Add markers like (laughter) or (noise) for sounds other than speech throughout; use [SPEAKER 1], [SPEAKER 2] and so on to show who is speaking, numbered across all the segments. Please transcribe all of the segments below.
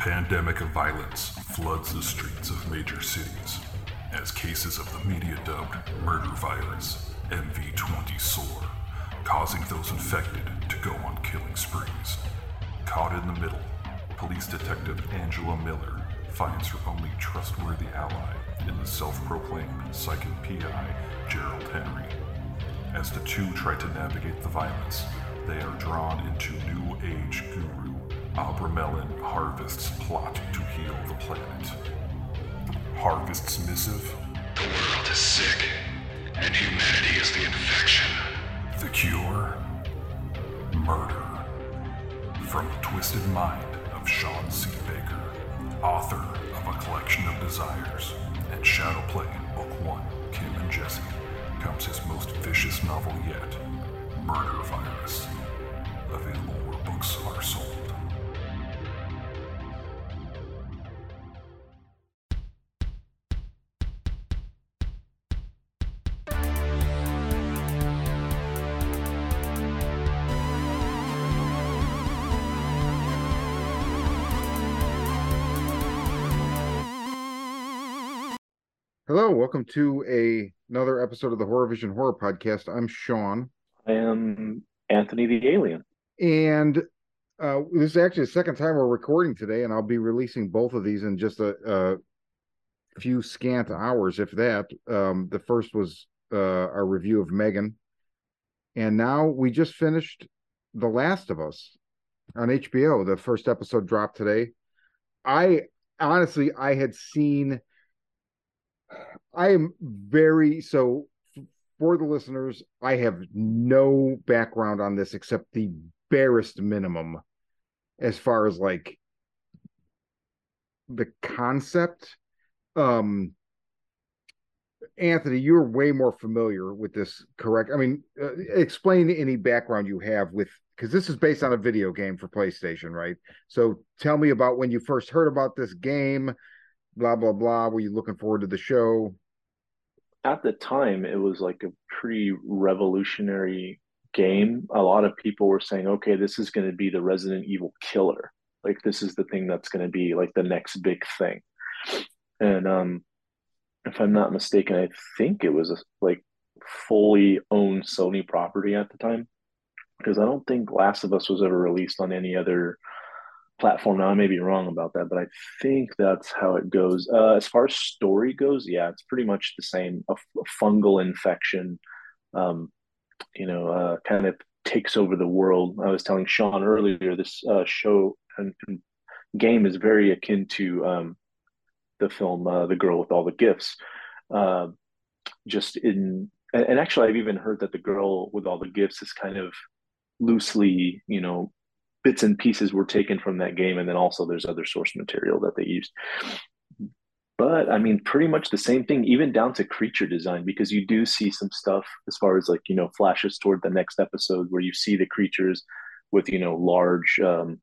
[SPEAKER 1] pandemic of violence floods the streets of major cities as cases of the media dubbed murder virus MV20 soar, causing those infected to go on killing sprees. Caught in the middle, police detective Angela Miller finds her only trustworthy ally in the self proclaimed psychic PI Gerald Henry. As the two try to navigate the violence, they are drawn into New Age guru Abramelin Harvest's plot to heal the planet. Harvest's missive
[SPEAKER 2] The world is sick, and humanity is the infection.
[SPEAKER 1] The Cure Murder. From the twisted mind of Sean C. Baker, author of A Collection of Desires and Shadow Play in Book One, Kim and Jesse, comes his most vicious novel yet, Murder Virus. Available where books are sold.
[SPEAKER 3] Hello, welcome to a another episode of the Horror Vision Horror Podcast. I'm Sean,
[SPEAKER 4] I am Anthony the Alien.
[SPEAKER 3] and uh, this is actually the second time we're recording today, and I'll be releasing both of these in just a, a few scant hours, if that. Um, the first was uh, our review of Megan, and now we just finished The Last of Us on HBO. The first episode dropped today. I honestly, I had seen. I am very so for the listeners. I have no background on this except the barest minimum, as far as like the concept. Um, Anthony, you're way more familiar with this, correct? I mean, uh, explain any background you have with because this is based on a video game for PlayStation, right? So tell me about when you first heard about this game. Blah blah blah. Were you looking forward to the show?
[SPEAKER 4] At the time, it was like a pretty revolutionary game. A lot of people were saying, okay, this is going to be the Resident Evil killer. Like, this is the thing that's going to be like the next big thing. And um, if I'm not mistaken, I think it was a, like fully owned Sony property at the time. Because I don't think Last of Us was ever released on any other platform. Now I may be wrong about that, but I think that's how it goes. Uh, as far as story goes, yeah, it's pretty much the same. A, fungal infection, um, you know, uh, kind of takes over the world. I was telling Sean earlier, this uh, show and, and game is very akin to um, the film uh, "The Girl with All the Gifts." Uh, just in, and, and actually, I've even heard that the girl with all the gifts is kind of loosely, you know, bits and pieces were taken from that game, and then also there's other source material that they used. But I mean, pretty much the same thing, even down to creature design, because you do see some stuff as far as like you know flashes toward the next episode where you see the creatures with you know large, um,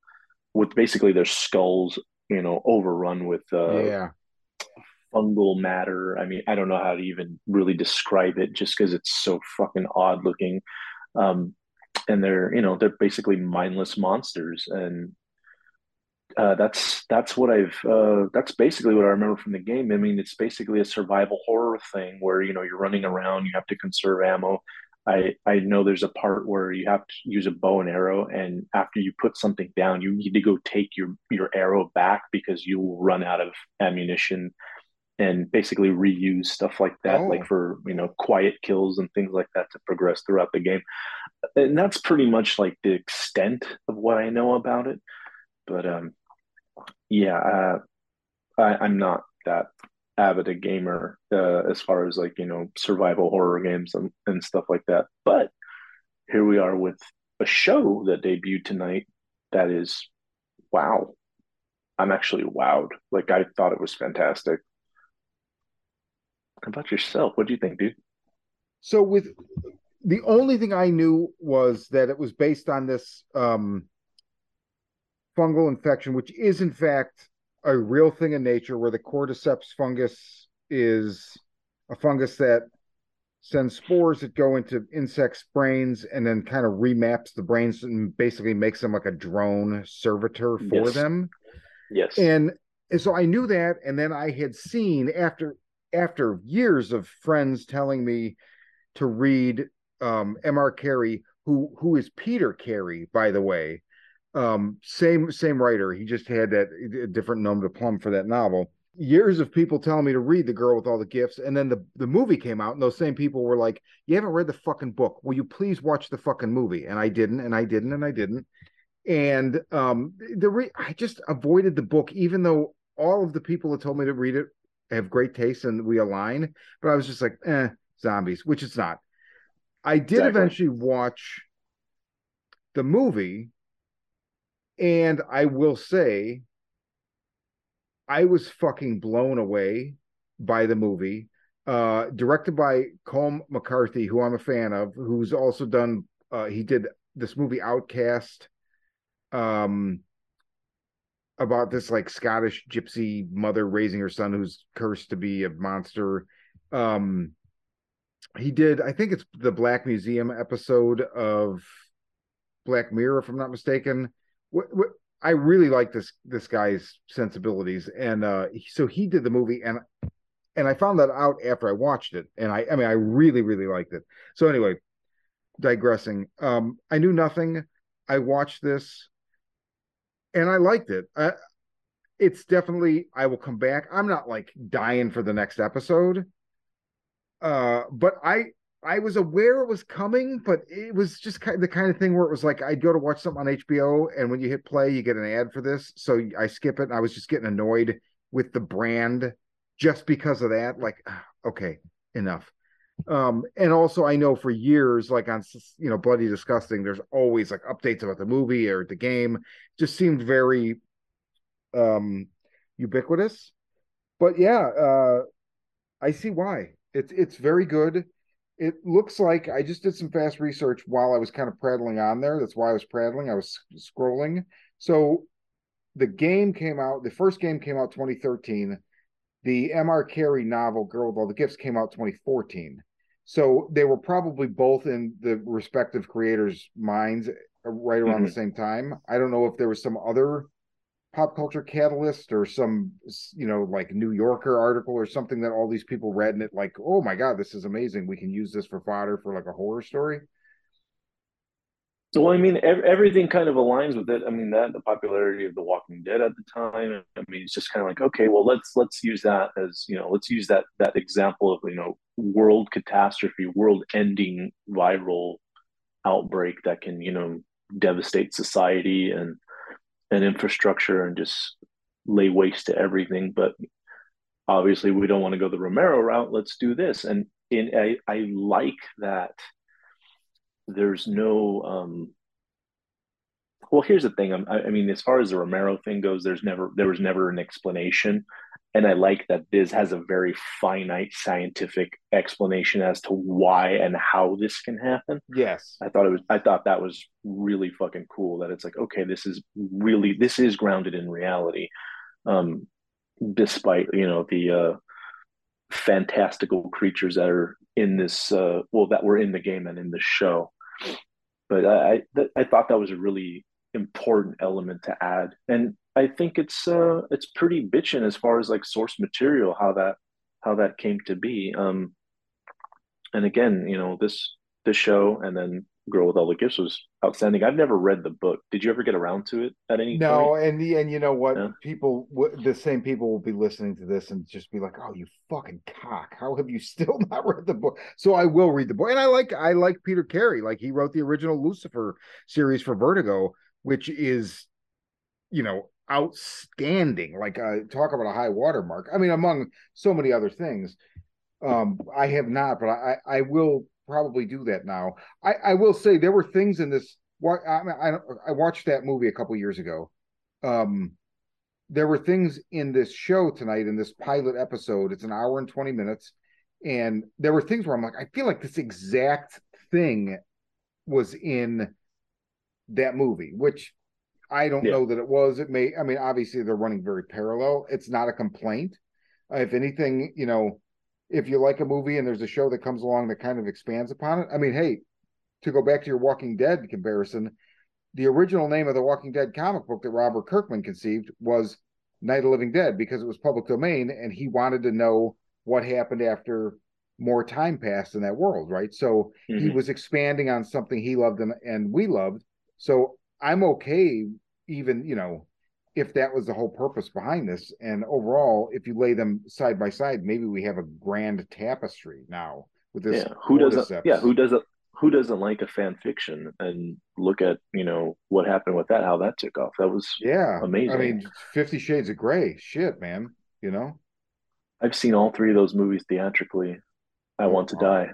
[SPEAKER 4] with basically their skulls, you know, overrun with uh,
[SPEAKER 3] yeah,
[SPEAKER 4] fungal matter. I mean, I don't know how to even really describe it, just because it's so fucking odd looking. Um, and they're you know they're basically mindless monsters and uh, that's that's what I've uh, that's basically what I remember from the game. I mean, it's basically a survival horror thing where you know you're running around, you have to conserve ammo. I I know there's a part where you have to use a bow and arrow, and after you put something down, you need to go take your your arrow back because you will run out of ammunition, and basically reuse stuff like that,
[SPEAKER 3] Oh.
[SPEAKER 4] like for you know quiet kills and things like that to progress throughout the game. And that's pretty much like the extent of what I know about it. But um, yeah, uh, I, I'm not that avid a gamer uh, as far as like you know survival horror games and, and stuff like that. But here we are with a show that debuted tonight that is wow. I'm actually wowed. Like I thought it was fantastic. About yourself? What do you think, dude?
[SPEAKER 3] So with the only thing I knew was that it was based on this um fungal infection, which is in fact a real thing in nature where the cordyceps fungus is a fungus that sends spores that go into insects' brains and then kind of remaps the brains and basically makes them like a drone servitor for
[SPEAKER 4] Yes.
[SPEAKER 3] them.
[SPEAKER 4] Yes.
[SPEAKER 3] and and so I knew that, and then I had seen after after years of friends telling me to read um, M.R. Carey, who who is Peter Carey, by the way, um, same same writer. He just had that different nom de plume for that novel. Years of people telling me to read The Girl with All the Gifts, and then the the movie came out, and those same people were like, "You haven't read the fucking book. Will you please watch the fucking movie?" And I didn't, and I didn't, and I didn't. And um, the re- I just avoided the book, even though all of the people that told me to read it have great taste and we align. But I was just like, eh, zombies, which it's not. I did
[SPEAKER 4] Exactly.
[SPEAKER 3] eventually watch the movie, and I will say, I was fucking blown away by the movie. Uh, directed by Colm McCarthy, who I'm a fan of, who's also done. Uh, he did this movie Outcast, um, about this like Scottish gypsy mother raising her son who's cursed to be a monster. Um, he did, I think it's the Black Museum episode of Black Mirror, if I'm not mistaken. What, what, I really like this this guy's sensibilities, and uh, so he did the movie, and and I found that out after I watched it, and I I mean I really really liked it. So anyway, digressing, um, I knew nothing. I watched this, and I liked it. Uh, it's definitely I will come back. I'm not like dying for the next episode, uh, but I I was aware it was coming, but it was just kind of the kind of thing where it was like I'd go to watch something on HBO, and when you hit play, you get an ad for this, so I skip it. And I was just getting annoyed with the brand just because of that. Like, ah, okay, enough. Um, and also I know for years, like on you know Bloody Disgusting, there's always like updates about the movie or the game. Just seemed very um ubiquitous. But yeah, uh I see why. It's it's very good. It looks like I just did some fast research while I was kind of prattling on there. That's why I was prattling. I was scrolling. So the game came out, the first game came out 2013. The M.R. Carey novel, Girl with All the Gifts, came out 2014. So they were probably both in the respective creators' minds right around
[SPEAKER 4] Mhm.
[SPEAKER 3] the same time. I don't know if there was some other pop culture catalyst or some you know like new yorker article or something that all these people read and it like oh my god this is amazing we can use this for fodder for like a horror story
[SPEAKER 4] So I mean, ev- everything kind of aligns with it. I mean, that the popularity of The Walking Dead at the time. I mean, it's just kind of like, okay, well, let's let's use that as you know, let's use that that example of you know, world catastrophe, world-ending viral outbreak that can you know devastate society and and infrastructure and just lay waste to everything. But obviously, we don't want to go the Romero route. Let's do this. And in I I like that there's no um well here's the thing. I, I mean as far as the romero thing goes there's never there was never an explanation. And i like that this has a very finite scientific explanation as to why and how this can happen.
[SPEAKER 3] Yes.
[SPEAKER 4] I thought it was i thought that was really fucking cool that it's like okay this is really this is grounded in reality um despite you know the uh fantastical creatures that are in this uh well that were in the game and in the show but I I, I thought that was a really important element to add, and I think it's uh it's pretty bitchin' as far as like source material how that how that came to be. Um, and again, you know this this show and then Girl with All the Gifts was outstanding. I've never read the book. Did you ever get around to it at any
[SPEAKER 3] no
[SPEAKER 4] point?
[SPEAKER 3] and the and you know what
[SPEAKER 4] Yeah.
[SPEAKER 3] people the same people will be listening to this and just be like oh you fucking cock how have you (laughs) still not read the book so i will read the book and i like i like peter carey like he wrote the original lucifer series for vertigo which is you know outstanding like uh talk about a high watermark i mean among so many other things um i have not but i i will probably do that now i i will say there were things in this what I, I i watched that movie a couple years ago um there were things in this show tonight in this pilot episode it's an hour and 20 minutes and there were things where i'm like i feel like this exact thing was in that movie which I don't
[SPEAKER 4] Yeah.
[SPEAKER 3] know that it was. It may. I mean, obviously they're running very parallel. It's not a complaint. Uh, if anything, you know, if you like a movie and there's a show that comes along that kind of expands upon it. I mean, hey, to go back to your Walking Dead comparison, the original name of the Walking Dead comic book that Robert Kirkman conceived was Night of Living Dead because it was public domain, and he wanted to know what happened after more time passed in that world, right? So mm-hmm. he was expanding on something he loved and, and we loved. So I'm okay, even you know, if that was the whole purpose behind this. And overall, if you lay them side by side, maybe we have a grand tapestry now with this.
[SPEAKER 4] Yeah, who doesn't? Yeah, who doesn't? Who doesn't like a fan fiction and look at you know what happened with that, how that took off? That was
[SPEAKER 3] yeah
[SPEAKER 4] amazing. I
[SPEAKER 3] mean, Fifty Shades of Grey, shit, man. You know,
[SPEAKER 4] I've seen all three of those movies theatrically. I oh, want to die.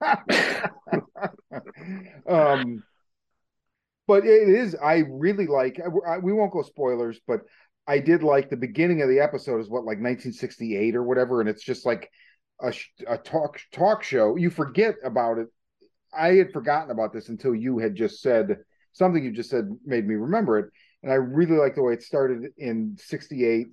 [SPEAKER 4] (laughs)
[SPEAKER 3] um, but it is. I really like. I, we won't go spoilers, but I did like the beginning of the episode. Is what like 1968 or whatever, and it's just like a, a talk talk show. You forget about it. I had forgotten about this until you had just said something. You just said made me remember it, and I really like the way it started in '68,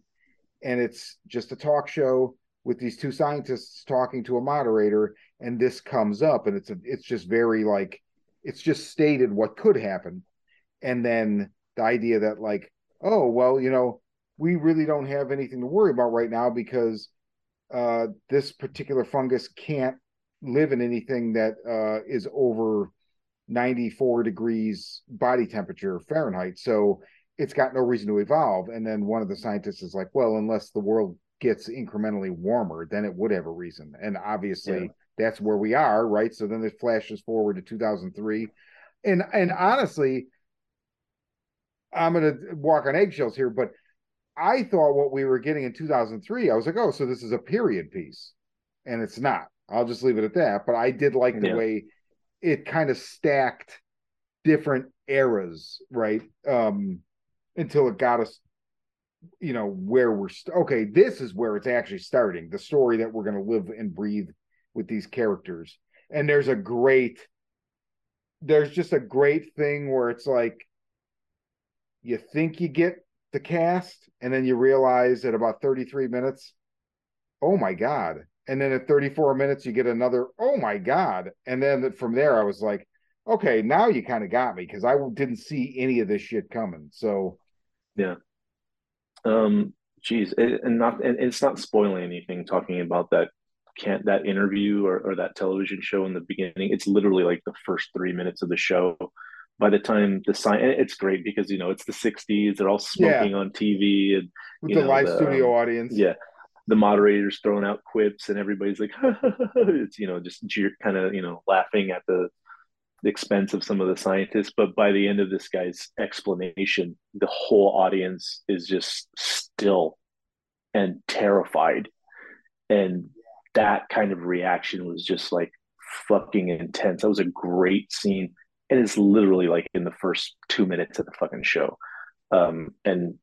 [SPEAKER 3] and it's just a talk show with these two scientists talking to a moderator, and this comes up, and it's a, it's just very like it's just stated what could happen, and then the idea that like oh well you know we really don't have anything to worry about right now because uh, this particular fungus can't live in anything that uh, is over 94 degrees body temperature Fahrenheit. So it's got no reason to evolve. And then one of the scientists is like, well, unless the world gets incrementally warmer, then it would have a reason. And obviously yeah. That's where we are, right? So then it flashes forward to 2003. And and honestly, I'm going to walk on eggshells here, but I thought what we were getting in 2003, I was like, oh, so this is a period piece. And it's not. I'll just leave it at that. But I did like the yeah. way it kind of stacked different eras, right? Um, until it got us you know where we're st- okay this is where it's actually starting the story that we're going to live and breathe with these characters. And there's a great there's just a great thing where it's like you think you get the cast and then you realize at about 33 minutes oh my god. And then at 34 minutes you get another oh my god. And then from there i was like okay now you kind of got me because i didn't see any of this shit coming. So
[SPEAKER 4] yeah. Um, geez, it, and not and it's not spoiling anything. Talking about that can't that interview or, or that television show in the beginning. It's literally like the first three minutes of the show. By the time the sign, it's great because you know it's the '60s. They're all smoking yeah. on TV and
[SPEAKER 3] with the know, live the, studio um, audience.
[SPEAKER 4] Yeah, the moderators throwing out quips and everybody's like, (laughs) it's you know just kind of you know laughing at the expense of some of the scientists. But by the end of this guy's explanation, the whole audience is just still and terrified. And that kind of reaction was just like fucking intense. That was a great scene. And it's literally like in the first two minutes of the fucking show. Um, and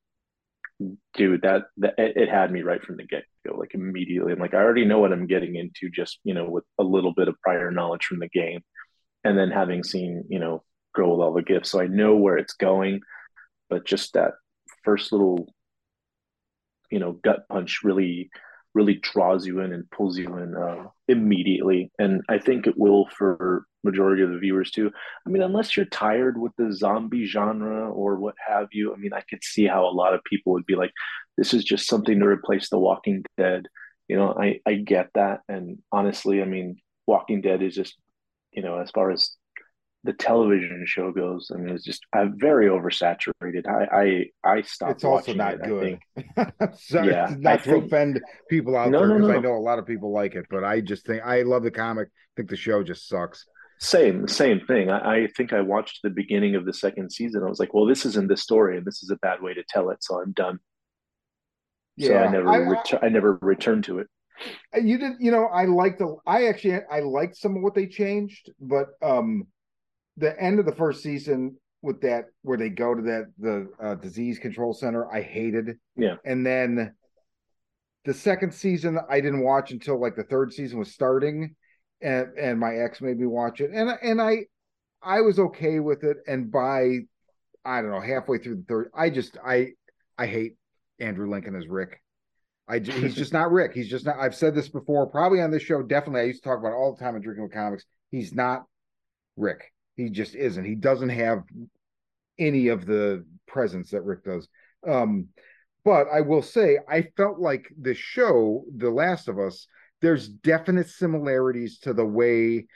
[SPEAKER 4] dude, that, that it, had me right from the get go, like immediately. I'm like, I already know what I'm getting into just, you know, with a little bit of prior knowledge from the game and then having seen you know Girl with All the Gifts, so I know where it's going. But just that first little you know gut punch really really draws you in and pulls you in uh, immediately. And i think it will for majority of the viewers too. I mean unless you're tired with the zombie genre or what have you i mean i could see how a lot of people would be like this is just something to replace the walking dead. You know i i get that. And honestly i mean walking dead is just you know, as far as the television show goes, I mean, it's just uh, very oversaturated. I I I stopped.
[SPEAKER 3] It's also not it, good. (laughs) Sorry, yeah, not to offend people out no, there because no, no. I know a lot of people like it, but I just think I love the comic. I think the show just sucks.
[SPEAKER 4] Same, same thing. I, I think I watched the beginning of the second season. I was like, well, this isn't the story, and this is a bad way to tell it, so I'm done. Yeah, so I never, I, ret- I never returned to it.
[SPEAKER 3] You did, you know, I liked the. I actually I liked some of what they changed, but um, the end of the first season with that where they go to that the uh, disease control center, I hated.
[SPEAKER 4] Yeah,
[SPEAKER 3] and then the second season I didn't watch until like the third season was starting, and and my ex made me watch it, and and I I was okay with it, and by I don't know halfway through the third, I just I I hate Andrew Lincoln as Rick. I he's just not Rick. He's just not. I've said this before, probably on this show. Definitely, I used to talk about all the time in drinking with comics. He's not Rick. He just isn't. He doesn't have any of the presence that Rick does. Um, but I will say I felt like the show, The Last of Us, there's definite similarities to the way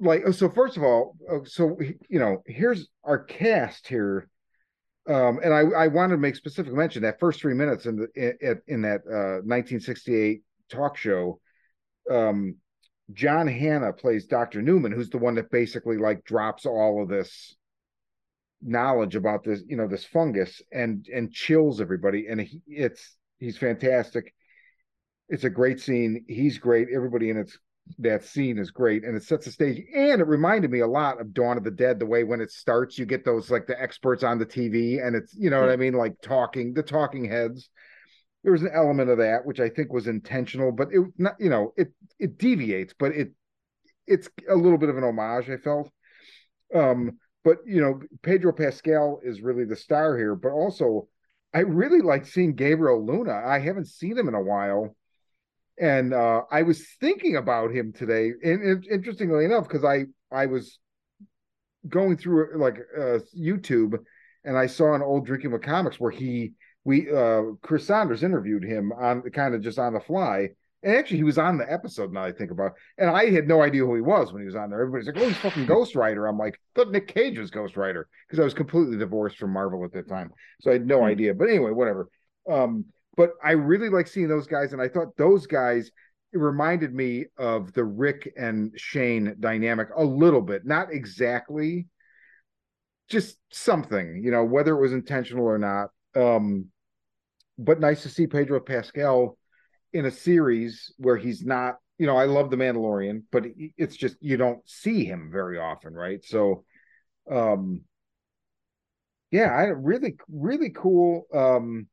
[SPEAKER 3] like oh, so first of all oh, so you know here's our cast here um and i i wanted to make specific mention that first three minutes in the in, in that uh 1968 talk show um john hannah plays dr newman who's the one that basically like drops all of this knowledge about this you know this fungus and and chills everybody. And he, it's he's fantastic. It's a great scene. He's great. Everybody in it's that scene is great. And it sets the stage. And it reminded me a lot of Dawn of the Dead the way when it starts you get those like the experts on the TV and it's you know what I mean? Like talking the talking heads there was an element of that which I think was intentional but it not you know it it deviates but it it's a little bit of an homage I felt um but you know Pedro Pascal is really the star here but also I really like seeing Gabriel Luna I haven't seen him in a while and uh, I was thinking about him today. And, and interestingly enough, because I I was going through like uh, YouTube, and I saw an old Drinking with Comics where he we uh, Chris Saunders interviewed him on kind of just on the fly. And actually, he was on the episode. Now I think about, it. and I had no idea who he was when he was on there. Everybody's like, "Oh, he's fucking Ghost Rider." I'm like, "But Nick Cage was Ghost Rider," because I was completely divorced from Marvel at that time, so I had no mm-hmm. idea. But anyway, whatever. Um, but I really like seeing those guys, and I thought those guys it reminded me of the Rick and Shane dynamic a little bit, not exactly, just something, you know, whether it was intentional or not. Um, but nice to see Pedro Pascal in a series where he's not, you know, I love the Mandalorian, but it's just you don't see him very often, right? So, um, yeah, I really, really cool. Um,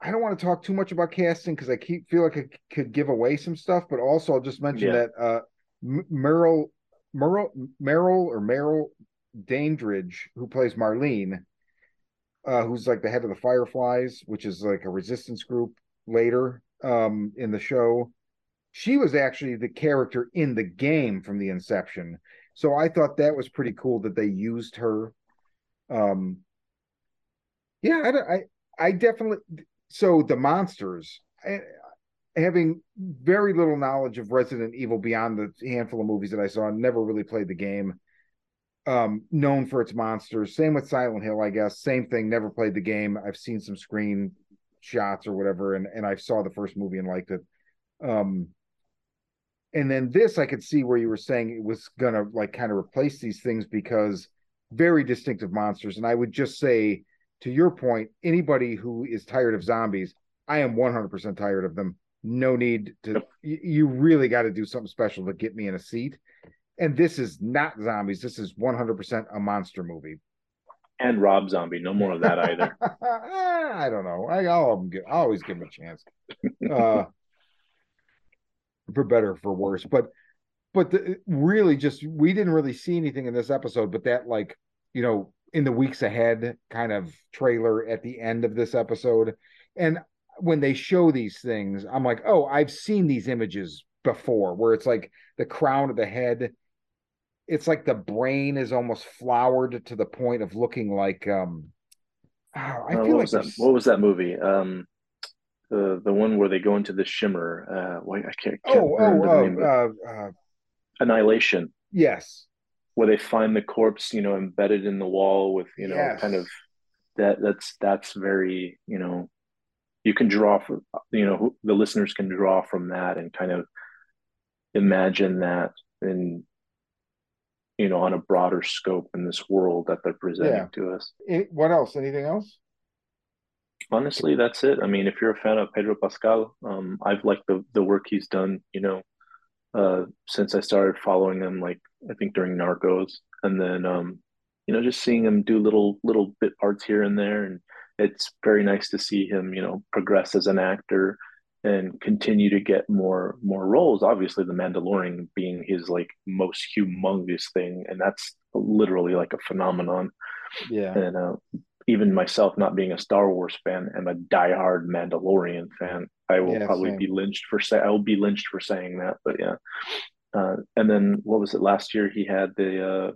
[SPEAKER 3] I don't want to talk too much about casting because I keep feel like I could give away some stuff, but also I'll just mention yeah. that uh, Meryl, Meryl, Meryl or Meryl Dandridge, who plays Marlene, uh, who's like the head of the Fireflies, which is like a resistance group later um, in the show. She was actually the character in the game from the inception. So I thought that was pretty cool that they used her. Um, yeah, I, I, I definitely so the monsters I, having very little knowledge of resident evil beyond the handful of movies that i saw never really played the game um known for its monsters same with silent hill i guess same thing never played the game i've seen some screen shots or whatever and and i saw the first movie and liked it um and then this i could see where you were saying it was gonna like kind of replace these things because very distinctive monsters and i would just say to your point, anybody who is tired of zombies, I am 100% tired of them. No need to, yep. you, you really got to do something special to get me in a seat. And this is not zombies. This is 100% a monster movie.
[SPEAKER 4] And Rob Zombie. No more of that either. (laughs)
[SPEAKER 3] I don't know. I, I'll, I'll always give him a chance. (laughs) Uh, for better for worse. But, but the, really just, we didn't really see anything in this episode, but that like, you know, in the weeks ahead kind of trailer at the end of this episode. And when they show these things, I'm like, oh, I've seen these images before where it's like the crown of the head. It's like the brain is almost flowered to the point of looking like um
[SPEAKER 4] oh, I uh, feel what like was that, what was that movie? Um the the one where they go into the shimmer. Uh why I can't, can't oh, remember oh, the name oh, uh, uh, Annihilation.
[SPEAKER 3] Yes
[SPEAKER 4] where they find the corpse, you know, embedded in the wall with, you know, yes. kind of that that's that's very, you know, you can draw from, you know, the listeners can draw from that and kind of imagine that in you know on a broader scope in this world that they're presenting yeah. to us.
[SPEAKER 3] What else? Anything else?
[SPEAKER 4] Honestly that's it. I mean if you're a fan of pedro pascal um, i've liked the, the work he's done you know uh, since i started following him like I think during Narcos, and then um, you know just seeing him do little little bit parts here and there, and it's very nice to see him you know progress as an actor and continue to get more more roles. Obviously, The Mandalorian being his like most humongous thing, and that's literally like a phenomenon.
[SPEAKER 3] Yeah,
[SPEAKER 4] and uh, even myself, not being a Star Wars fan, am a diehard Mandalorian fan. I will yeah, probably same. be lynched for say I will be lynched for saying that, but yeah. Uh, and then what was it last year? He had the uh,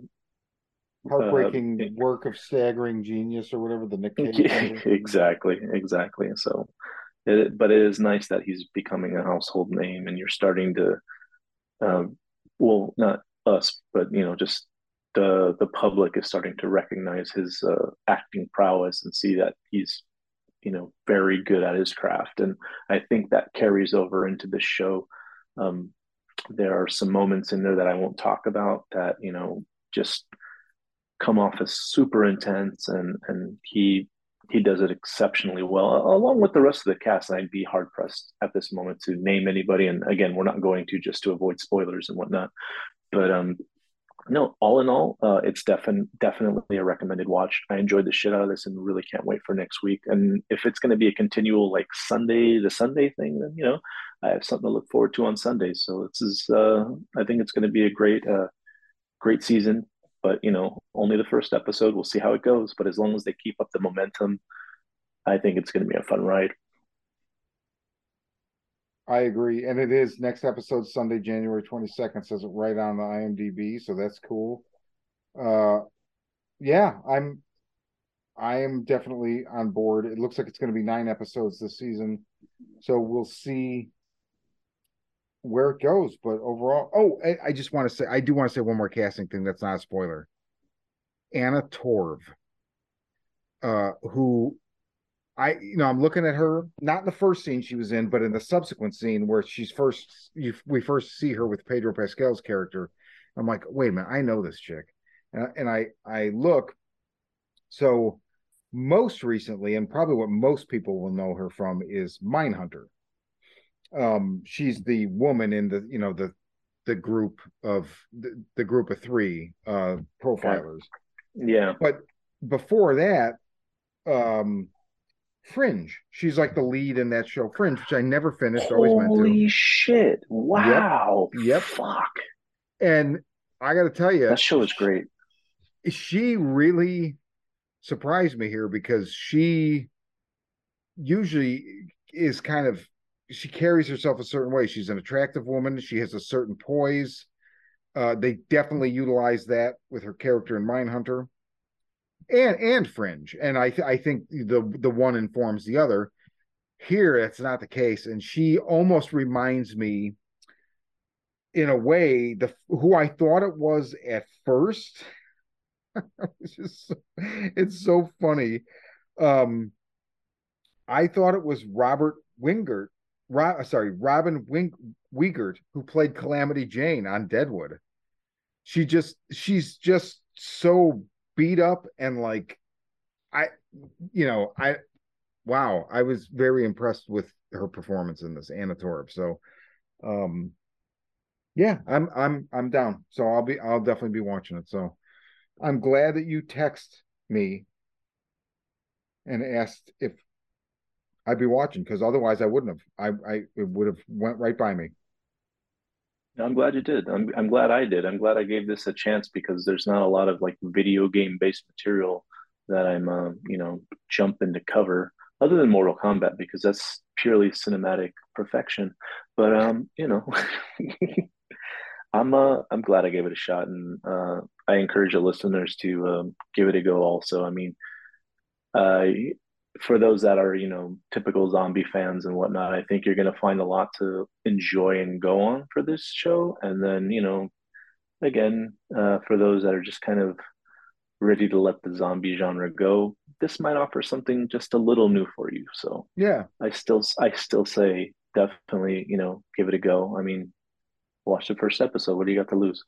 [SPEAKER 3] heartbreaking
[SPEAKER 4] uh, (laughs)
[SPEAKER 3] work of staggering genius or whatever the Nick
[SPEAKER 4] exactly, exactly. So, it, but it is nice that he's becoming a household name, and you're starting to, um, well, not us, but you know, just the the public is starting to recognize his uh, acting prowess and see that he's, you know, very good at his craft, and I think that carries over into the show. Um, there are some moments in there that I won't talk about that you know just come off as super intense and and he he does it exceptionally well along with the rest of the cast i'd be hard pressed at this moment to name anybody. And again we're not going to just to avoid spoilers and whatnot. But um no all in all uh, it's defin- definitely a recommended watch. I enjoyed the shit out of this and really can't wait for next week. And if it's going to be a continual like sunday the sunday thing then you know i have something to look forward to on sundays so this is uh i think it's going to be a great uh great season. But you know only the first episode we'll see how it goes but as long as they keep up the momentum i think it's going to be a fun ride
[SPEAKER 3] I agree, and it is next episode Sunday, January twenty second. Says it right on the IMDb, so that's cool. Uh, yeah, I'm, I am definitely on board. It looks like it's going to be nine episodes this season, so we'll see where it goes. But overall, oh, I, I just want to say, I do want to say one more casting thing. That's not a spoiler. Anna Torv, uh, who I, you know, I'm looking at her, not in the first scene she was in, but in the subsequent scene where she's first, you, we first see her with Pedro Pascal's character. I'm like, wait a minute, I know this chick, and, and I, I look. So, most recently, and probably what most people will know her from is Mindhunter. Um, she's the woman in the, you know, the, the group of the, the group of three uh profilers.
[SPEAKER 4] Yeah
[SPEAKER 3] But before that, um Fringe. She's like the lead in that show, Fringe, which I never finished, always meant
[SPEAKER 4] holy
[SPEAKER 3] to.
[SPEAKER 4] shit wow
[SPEAKER 3] Yep.
[SPEAKER 4] fuck
[SPEAKER 3] And I got to tell you,
[SPEAKER 4] that show is great
[SPEAKER 3] she really surprised me here because she usually is kind of she carries herself a certain way. She's an attractive woman. She has a certain poise. Uh, they definitely utilize that with her character in Mindhunter, and and Fringe. And I th- I think the the one informs the other. Here, that's not the case, and she almost reminds me, in a way, the who I thought it was at first. (laughs) it's just it's so funny. Um, I thought it was Robert Wingert, Ro- sorry, Robin Wing- Weigert, who played Calamity Jane on Deadwood. She just she's just so beat up and like I you know, I wow, I was very impressed with her performance in this Anna Torv. So um yeah, I'm I'm I'm down. So I'll be I'll definitely be watching it. So I'm glad that you text me and asked if I'd be watching because otherwise I wouldn't have. I I it would have went right by me.
[SPEAKER 4] I'm glad you did. I'm I'm glad I did. I'm glad I gave this a chance because there's not a lot of like video game based material that I'm uh, you know jumping to cover other than Mortal Kombat because that's purely cinematic perfection. But um, you know, (laughs) I'm uh I'm glad I gave it a shot, and uh, I encourage the listeners to um, give it a go. Also, I mean, uh, for those that are you know typical zombie fans and whatnot, I think you're going to find a lot to enjoy and go on for this show. And then you know, again, uh, for those that are just kind of ready to let the zombie genre go, this might offer something just a little new for you. So
[SPEAKER 3] Yeah,
[SPEAKER 4] I still I still say definitely you know give it a go. I mean, watch the first episode. What do you got to lose?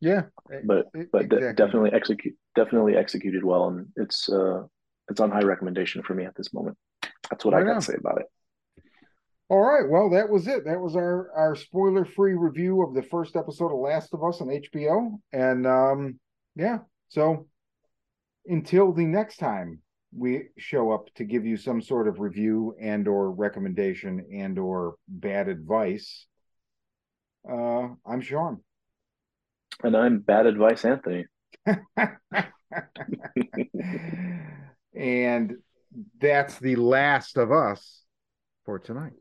[SPEAKER 3] yeah,
[SPEAKER 4] But
[SPEAKER 3] e-
[SPEAKER 4] but de- definitely execute definitely executed well, and it's uh it's on high recommendation for me at this moment. That's what I got to say about it.
[SPEAKER 3] All right, well, that was it. That was our our spoiler free review of the first episode of Last of Us on HBO. And um, yeah, so until the next time we show up to give you some sort of review and or recommendation and or bad advice, uh, I'm Sean.
[SPEAKER 4] And I'm bad advice, Anthony. (laughs) (laughs)
[SPEAKER 3] and that's the last of us for tonight.